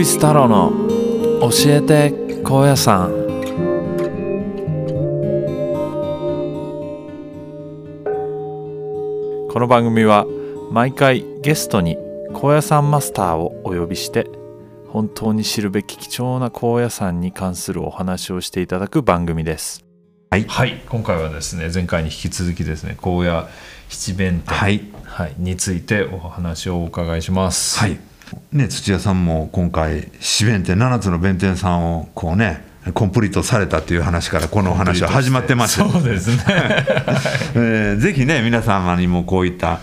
ウイス太郎の教えて高野山この番組は毎回ゲストに高野山マスターをお呼びして本当に知るべき貴重な高野山に関するお話をしていただく番組です。はい。はい、今回はですね前回に引き続きですね高野七弁天、はい。はい、についてお話をお伺いします。はいね、土屋さんも今回四弁天7つの弁天さんをこうねコンプリートされたっていう話からこのお話は始まってましてそうですね。えーぜひね皆様にもこういった、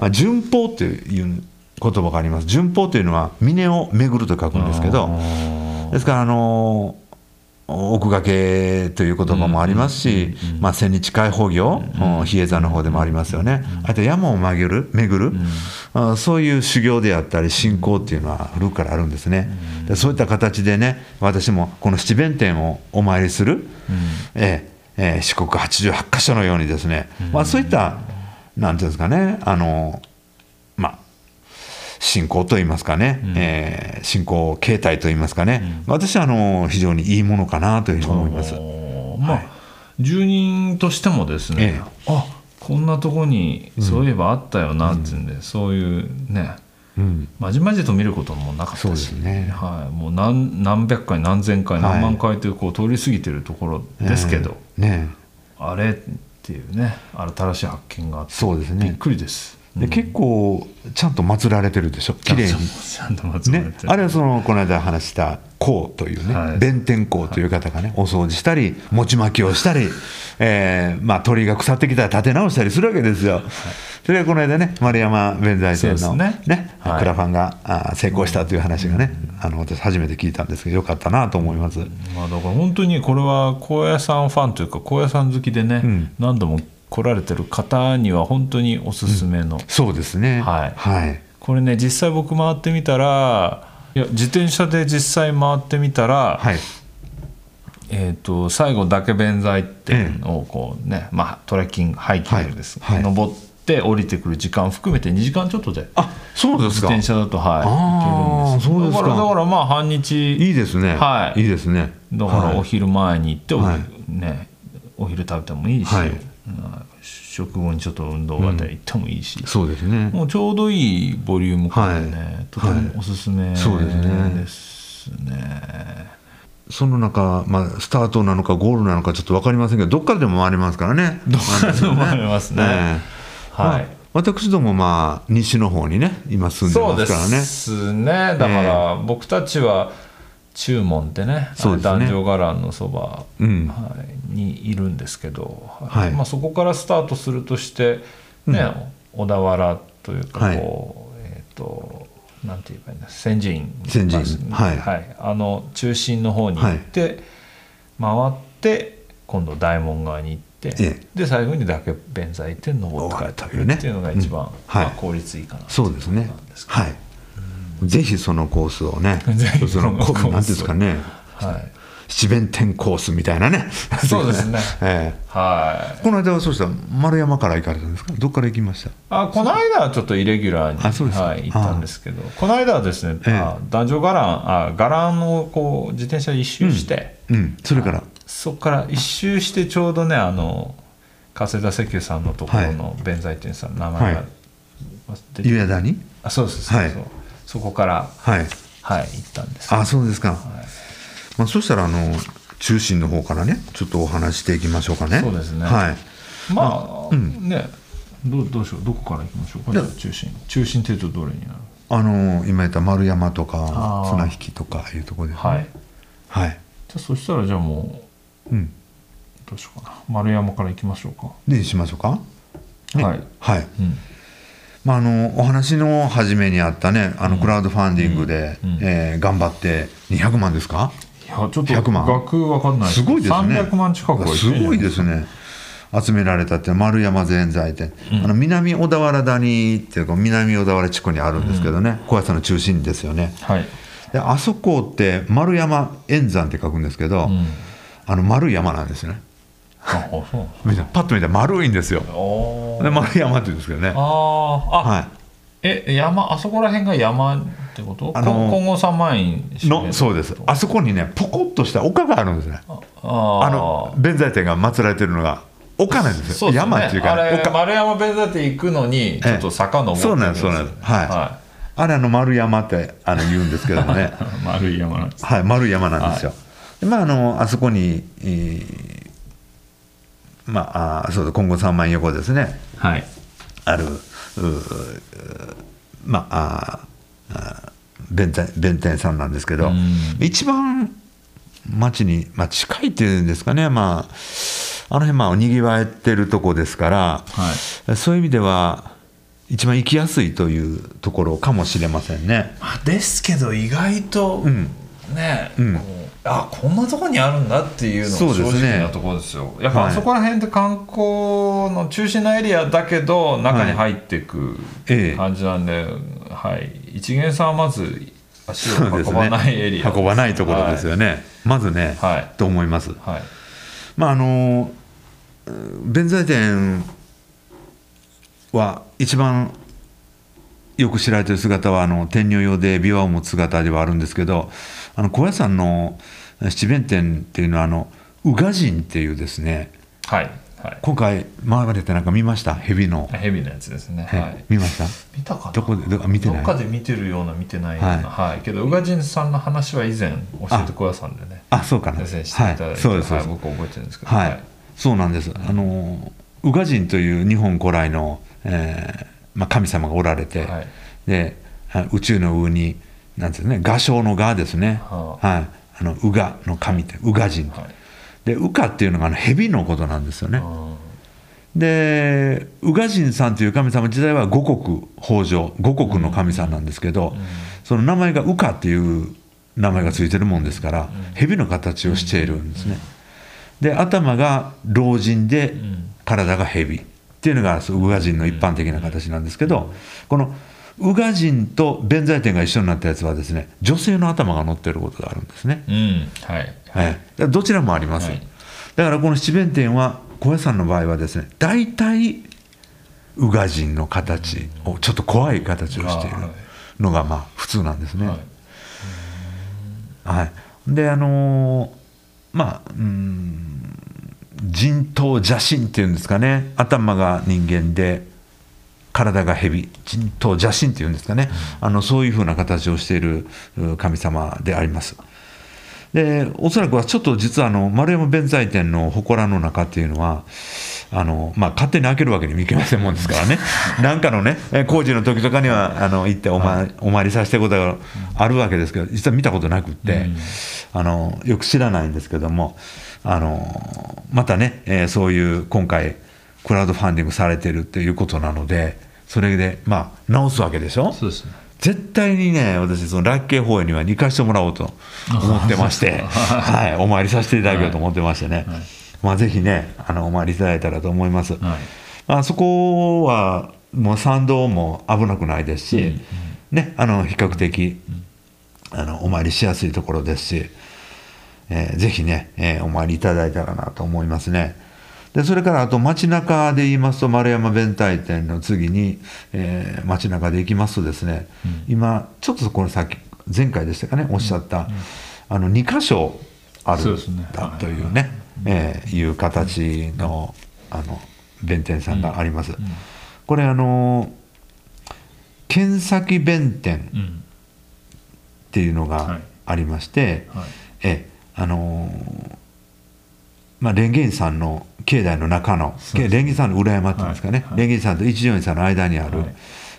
まあ、順法という言葉があります。順法というのは峰を巡ると書くんですけどですからあのー奥掛けという言葉もありますし、まあ、千日開放業、うん。比叡山の方でもありますよね、あと山を曲げる巡る、あそういう修行であったり信仰っていうのは古くからあるんですね、でそういった形でね私もこの七弁天をお参りする、四国88箇所のようにですね、まあ、そういったなんていうんですかねあのまあ信仰といいますかね、えー信仰形態といいますかね、私はあの非常にいいものかなというふうに思います。まあ、住人としてもですね、ええ。あこんなとこにそういえばあったよなっていうん。で、そういうねうん。まじまじと見ることもなかったし。ね。はい、もう何何百回何千回はい。何万回というこう通り過ぎてるところですけど、えーねあれっていうね新しい発見があってそうですね。びっくりです。で結構ちゃんと祀られてるでしょ？綺麗に。ちゃんと松ね、あれはそのこの間話した公というね、はい。弁天公という方がね、お掃除したり餅巻きをしたり、えーまあ、鳥が腐ってきたら立て直したりするわけですよ、それがこの間ね丸山弁財天のね。ねはい。クラファンがあ成功したという話がね、あの私初めて聞いたんですけどよかったなと思います、まあ、だから本当にこれは高野山ファンというか高野山好きでね、ん。何度も来られてる方には本当におすすめの、そうですね。はい。はい、これね実際僕回ってみたらいや自転車で実際回ってみたら、はい。えー、と最後嶽弁財天をこうね、まあ、トレッキングハイキングです、はい。はい登って降りてくる時間含めて2時間ちょっとであそうですか。自転車だとはい行けるんですそうですか。だからだからまあ半日いいですね、はい。いいですね。だからはい。お昼前に行ってお,、はい。ね、お昼食べてもいいし、食後にちょっと運動がてら行ってもいいし、そうですね。もうちょうどいいボリューム感でね、はい。とてもおすすめそうですね。ですね。その中、まあ、スタートなのかゴールなのかちょっと分かりませんけどどっからでも回れますからね。どっからでも回れますね。ええはい。まあ私どもまあ西の方にね今住んでそうでますからね。すね。だから僕たちは中門ってねそうですね。男女伽藍のそば、うん。はい、にいるんですけど、はい。まあ、そこからスタートするとして、ね小田原というかこう、えっ、となんて言えばいいんだ千寺院千寺院まはい。はい、あの中心の方に行って、回って今度大門側に行って、ええ。で最後に嶽弁財って登って帰ってくるっていうのが一番、うんはいまあ、効率いいかなそうですねなんですけど。はいぜひそのコースをねそのコースなんていうんですかね。はい。七弁天コースみたいなね。そうですね。ええ。はい。この間はそうしたら丸山から行かれたんですか？どっから行きました？あこの間はちょっとイレギュラーにあそうですか。はい、行ったんですけど。この間はですね、ええ。あ男女伽藍あ伽藍をこう自転車で一周して、うんそれから？そこから一周してちょうどねあの加世田石油さんのところの弁財天さん、名前が、はい。出て湯屋田にあそうですそうはいそこからはい。はい行ったんです。あそうですか、まあ、そしたらあの中心の方からねちょっとお話していきましょうかね。そうですね。はい。まあ、うん。ねどうどうしようどこから行きましょうか中心。中心っていうとどれになる？あの今言った丸山とか綱引きとかいうところですね。はい。はい、じゃあそしたらじゃあもううん。どうしようかな。丸山から行きましょうか。でしましょうか。ねはい。はい。うんまあ、あのお話の初めにあったねあのクラウドファンディングで、うん。うん。えー頑張って200万ですか？いやちょっと100万。額わかんないす。ごいですね。300万近くすごいですね。集められたって丸山全財店、あの南小田原谷っていうか南小田原地区にあるんですけどね、小屋さんの中心ですよね。はい。であそこって丸山円山って書くんですけど、うん。あの丸い山なんですよね。パッと見たら丸いんですよ。おで丸山って言うんですけどね。あーあ、はい。え山あそこら辺が山ってこと？あのこ今後3万円のそうです。あそこにねポコッとした丘があるんですね。ああの弁財天が祀られてるのが丘なんですよ。そうですよね。山っていうか、あれ丘。丸山弁財天行くのにちょっと坂登ってそうなんですそうなんです。はい、はあれあの丸山ってあの言うんですけどもね。い、丸い山なんです。はい丸い山なんですよ、でまああのあそこに、えーまああそうだ今後3万円横ですねはい。あるまあああ弁天弁天さんなんですけど、うん。一番町に、まあ、近いっていうんですかね、まあ、あの辺まあにぎわえてるとこですから、はい。そういう意味では一番行きやすいというところかもしれませんね。まあですけど意外と、うん。ね、うんあこんなとこにあるんだっていうのが正直なところですよ。やっぱはい。あそこら辺って観光の中心なエリアだけど中に入ってい。くええ。感じなんで、はい。一元さんはまず足を運ばないエリア、運ばないところですよね、まずね、はい。と思います。はい、まああの弁財天は一番よく知られている姿はあの天女用で琵琶を持つ姿ではあるんですけどあの高野山の七弁天っていうのはあの宇賀神っていうですねはいはい。今回回られてなんか見ました？蛇の、ヘビのやつですね、はいはい、見ました？見たかな？どこで？どこ見てない？どっかで見てるような見てないような。はい、けど宇賀神さんの話は以前教えてくださんでね。あそうかな。先生していただいて、はい、そうですそうはい、僕覚えてるんですけど。はい、そうなんです。あの宇賀神という日本古来の、えーまあ、神様がおられて、はい。であ宇宙の上になんですね画商の画ですね、ははい、あの宇賀の神って宇賀神、はい。で宇賀っていうのがあの蛇のことなんですよね。うん。で宇賀神さんという神様自体は五穀豊穣五穀の神さんなんですけど、その名前が宇賀っていう名前がついてるもんですから、蛇の形をしているんですね。で頭が老人でん。体が蛇っていうのが宇賀神の一般的な形なんですけど、この宇賀神と弁財天が一緒になったやつはですね女性の頭が乗ってることがあるんですね。うんはい。はい、どちらもあります、はい。だからこの七弁天は小屋さんの場合はですね大体宇賀神の形をちょっと怖い形をしているのがまあ普通なんですね。はい。はい、であのーまあうん人頭邪神っていうんですかね。頭が人間で体が蛇。人頭邪神っていうんですかね、あのそういうふうな形をしているう神様であります。でおそらくはちょっと実はあの丸山弁財天の祠の中っていうのはあの、まあ、勝手に開けるわけにもいけませんもんですからね。なんかのねえ工事の時とかにはあの行ってお,、まお参りさせてることがあるわけですけど実は見たことなくって、あのよく知らないんですけどもあのまたね、えーそういう今回クラウドファンディングされてるっていうことなのでそれでまあ直すわけでしょ？そうですね。絶対にね私そのラッキー法園には行かしてもらおうと思ってまして、はい、お参りさせていただけようと思ってましてね、まあ、ぜひねあのお参りいただいたらと思います、はい。まあそこはもう参道も危なくないですし、ね、あの比較的、あのお参りしやすいところですし、えーぜひね、えーお参りいただいたらなと思いますね。でそれからあと街中で言いますと丸山弁財天の次に、えー街中で行きますとですね、今ちょっとこのさっき前回でしたかねおっしゃった、あの2箇所あるそうですね。だというね、えーいう形のあの弁天さんがあります。これあの剣先弁天うんっていうのがはい。ありまして、はい。えあのーまあ、蓮華院さんの境内の中の蓮華山の裏山っていうんですかね、はい。はい。蓮華山と一条院さんの間にある、はい。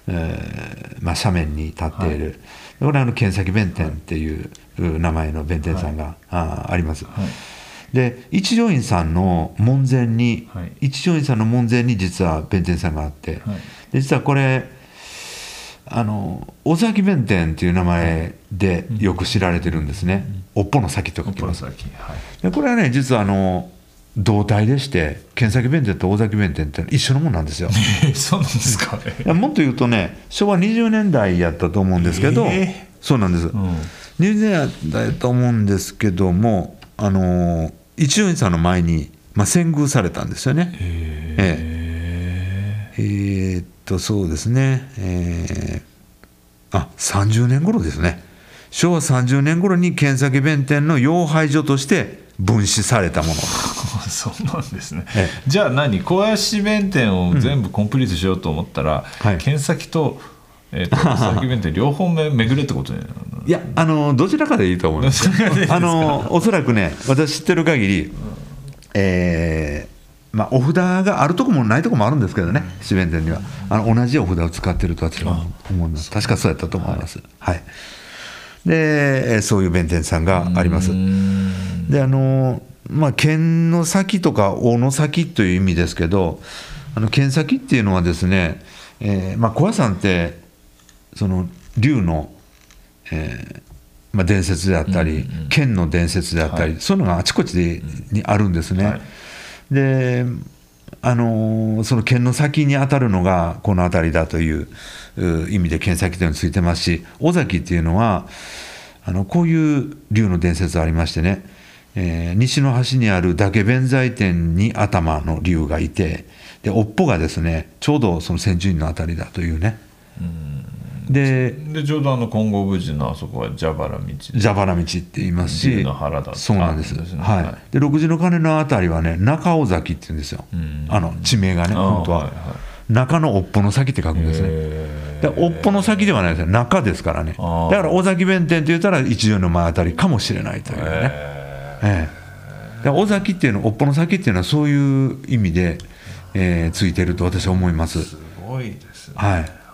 えーまあ、斜面に立っている、これはあの剣先弁天っていう名前の弁天さんが、あーあります。はい。で一条院さんの門前に、はい。一条院さんの門前に実は弁天さんがあって、はい。で実はこれあの尾崎弁天っていう名前でよく知られてるんですね、おっぽの先とおっ書きますぽの先はいでこれはね実はあの同体でして剣先弁天と尾崎弁天って一緒のもんなんですよ。えそうなんですかね。もっと言うとね昭和20年代やったと思うんですけど、えそうなんです、うん。20年代だと思うんですけどもあの一条院さんの前に、まあ、遷宮されたんですよね。え。えーっとそうですね、えーあ30年頃ですね。昭和30年頃に剣先弁天の養廃所として分子されたもの。そうなんですね。えじゃあ何小林弁天を全部コンプリートしようと思ったら、はい。剣先と,、えー、と弁天両方め巡れってことになるいやあのどちらかでいいと思います。あのおそらくね私知ってる限り、えーまあ、お札があるとこもないとこもあるんですけどね、四弁天には。あの同じお札を使ってると私は思います。確かそうやったと思います。はい、でえーそういう弁天さんがあります。であのまあ剣の先とか尾の先という意味ですけどあの剣先っていうのはですね、えーまあ、小屋さんってその竜の、えーまあ、伝説であったり、剣の伝説であったり、そういうのがあちこちで、にあるんですね。はいであのその剣の先に当たるのがこの辺りだという意味で剣先というのについてますし尾崎っていうのはあのこういう竜の伝説ありましてね、えー西の端にある嶽弁財天に頭の竜がいてで尾っぽがですねちょうどその千住院の辺りだというね。うん。ででちょうどあの金剛無事のあそこは蛇腹道。蛇腹道って言いますし竜の腹だそうなんです。ねはい。はい。で六時の鐘のあたりはね中尾崎って言うんですよ。ん。あの地名がね本当は、はいは中の尾っぽの先って書くんですね。へで尾っぽの先ではないですよ中ですからね。だから尾崎弁天って言ったら一条の前あたりかもしれないというね、ええ。で尾崎っていうの尾っぽの先っていうのはそういう意味で、えーついてると私は思います。すごいですね。はい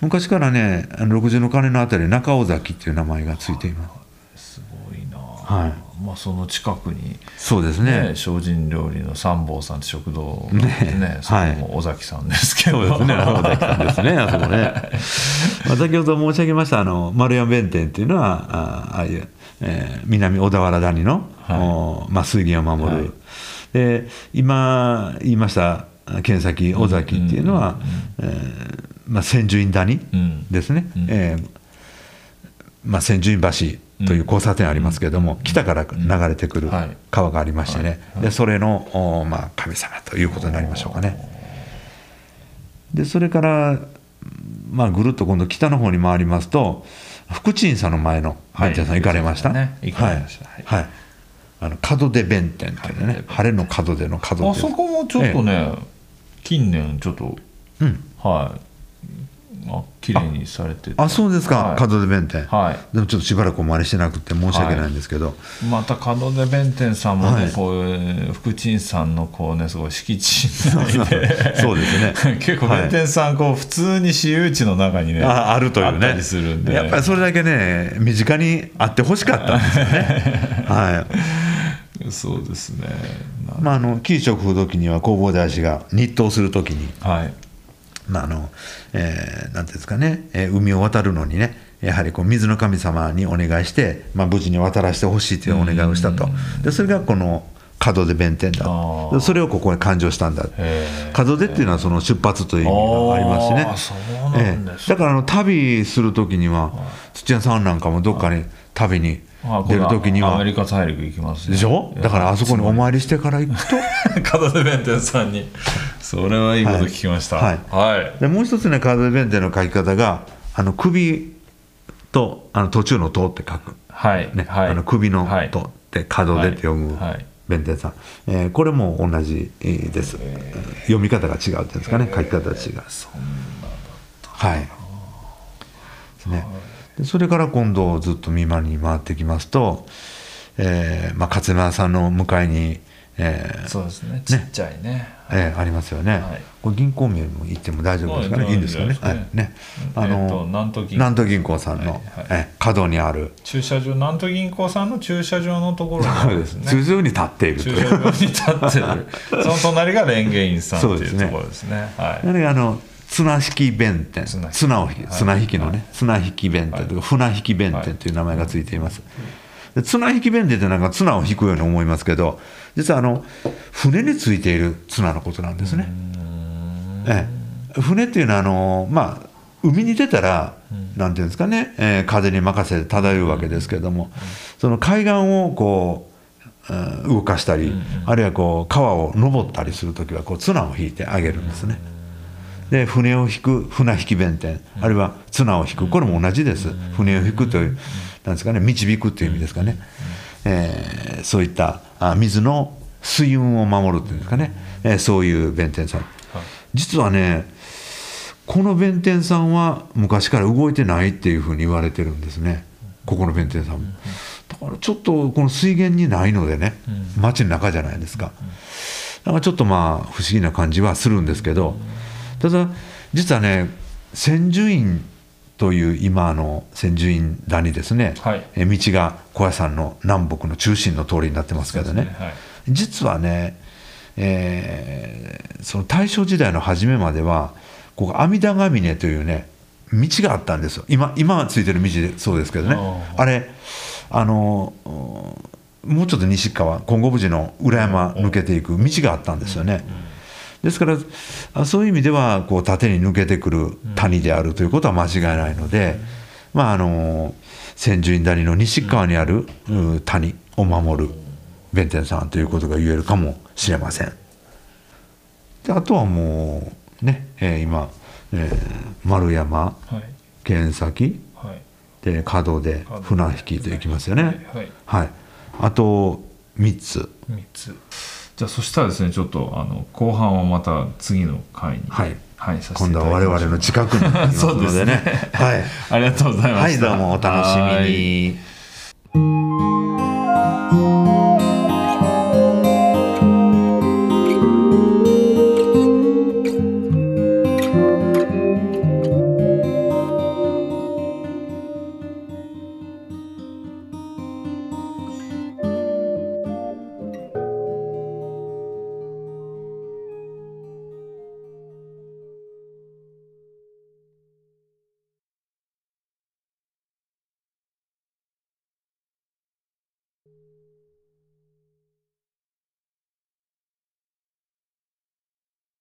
昔からねあの六十の鐘のあたり中尾崎っていう名前がついています。すごいな、はい。まあその近くにそうですね。ね精進料理の三坊さんって食堂ねねそこも尾崎さんですけど、そうですね、尾崎さんですね、あそこね。まあ、先ほど申し上げました、あの丸山弁天っていうのは、あああいう、えー南小田原谷の、はい。おまあ、水源を守る、はい。で今言いました、剣先、尾崎っていうのは、えーまあ、千住院谷うん。ですね、うん。えーまあ、千住院橋という交差点ありますけれども、北から流れてくるはい。川がありましてね、でそれの、おまあ、神様ということになりましょうかね。でそれから、まあ、ぐるっと今度北の方に回りますと福鎮さんの前の弁天さん行かれました、ね。行かれました。はい、はい。あの門出弁天っていうね。晴れの門出の門出あそこもちょっとね、近年ちょっとうん。はいあ綺麗にされてて。あそうですか、はい。門出弁天、はい。でもちょっとしばらくお回りしてなくて申し訳ないんですけど、また門出弁天さんもね、はい。こういう福鎮さんのこうねすごい敷地内でそうですね。結構弁天さんこう普通に私有地の中にねああるというね。やっぱりそれだけね身近にあってほしかったんですよね。はい。そうですね。まああの紀伊食風土記には弘法大師が日当するときにはい。まああのえーなんていうんですかね、えー海を渡るのにねやはりこう水の神様にお願いして、まあ、無事に渡らせてほしいというお願いをしたと。でそれがこの門出弁天だ。それをここに勘定したんだ。へ門出っていうのはその出発という意味がありますしね。ええ。だからあの旅する時には土屋さんなんかもどっかに旅にあ出る時には。アメリカ大陸行きますね。でしょ？だからあそこにお参りしてから行く。と門出弁天さんに。それはいいこと聞きました。はい。はい。でもう一つね門出弁天の書き方があの首とあの途中の「と」って書く、はい。ね。はい。あの首のはい「と」って門出って読むはい。はい。弁天さん、えーこれも同じえーです、読み方が違うっていうんですかね。書き方が違う。はい。ね、でそれから今度ずっと見舞いに回ってきますと、えーまあ、勝間さんの向かいに、えーそうですね。ちっちゃいね。えーありますよね、はい。これ銀行名も言っても大丈夫ですかね、はい。いいんですかね、はい。ね。あの南都銀行。南都銀行さんの、はえー角にある、駐車場南都銀行さんの駐車場のところにあるんです。ね通常に立っていると駐いう。車場に立ってる。その隣が蓮華院さんってそうですね。いうところですね。はい。あの綱引き弁天。綱引き。綱を引き。はい。綱引きのね、綱引き弁天。とか船引き弁天という名前がついています、で綱引き弁天ってなんか綱を引くように思いますけど実はあの船についている綱のことなんですね、ええ、船っていうのはあの、まあ、海に出たら、なんていうんですかね、えー風に任せて漂うわけですけれども、その海岸をこう、うん動かしたり、あるいはこう川を登ったりする時はこう綱を引いてあげるんですね。で船を引く船引き弁天。あるいは綱を引く。これも同じです。船を引くというなんですかね。導くという意味ですかね、えーそういったあ水の水運を守るというんですかね、えーそういう弁天さん。実はねこの弁天さんは昔から動いてないっていうふうに言われてるんですね。ここの弁天さんも。だからちょっとこの水源にないのでね。町の中じゃないですか。だからちょっとまあ不思議な感じはするんですけどただ実はね千住院という今の千住院谷ですね、はい。え道が高野山の南北の中心の通りになってますけどね。そうですはい。実はね、えーその大正時代の初めまではここ阿弥陀ヶ峰というね道があったんですよ。今今はついてる道でそうですけどね。ああれあのうんもうちょっと西側金剛寺の裏山抜けていく道があったんですよね。ですからあそういう意味ではこう縦に抜けてくる谷であるということは間違いないので、まああの千住院谷の西側にある、う谷を守る弁天さんということが言えるかもしれません。であとはもうね、えー今、えー丸山はい。剣先はい。で角で船引きといきますよね。はい。はい、あと3つ。三つじゃあそしたらですねちょっとあの後半はまた次の回にはい。はい、今度は我々の近くにいますそうですのでね。ね はい。ありがとうございまはい、したどうもお楽しみに。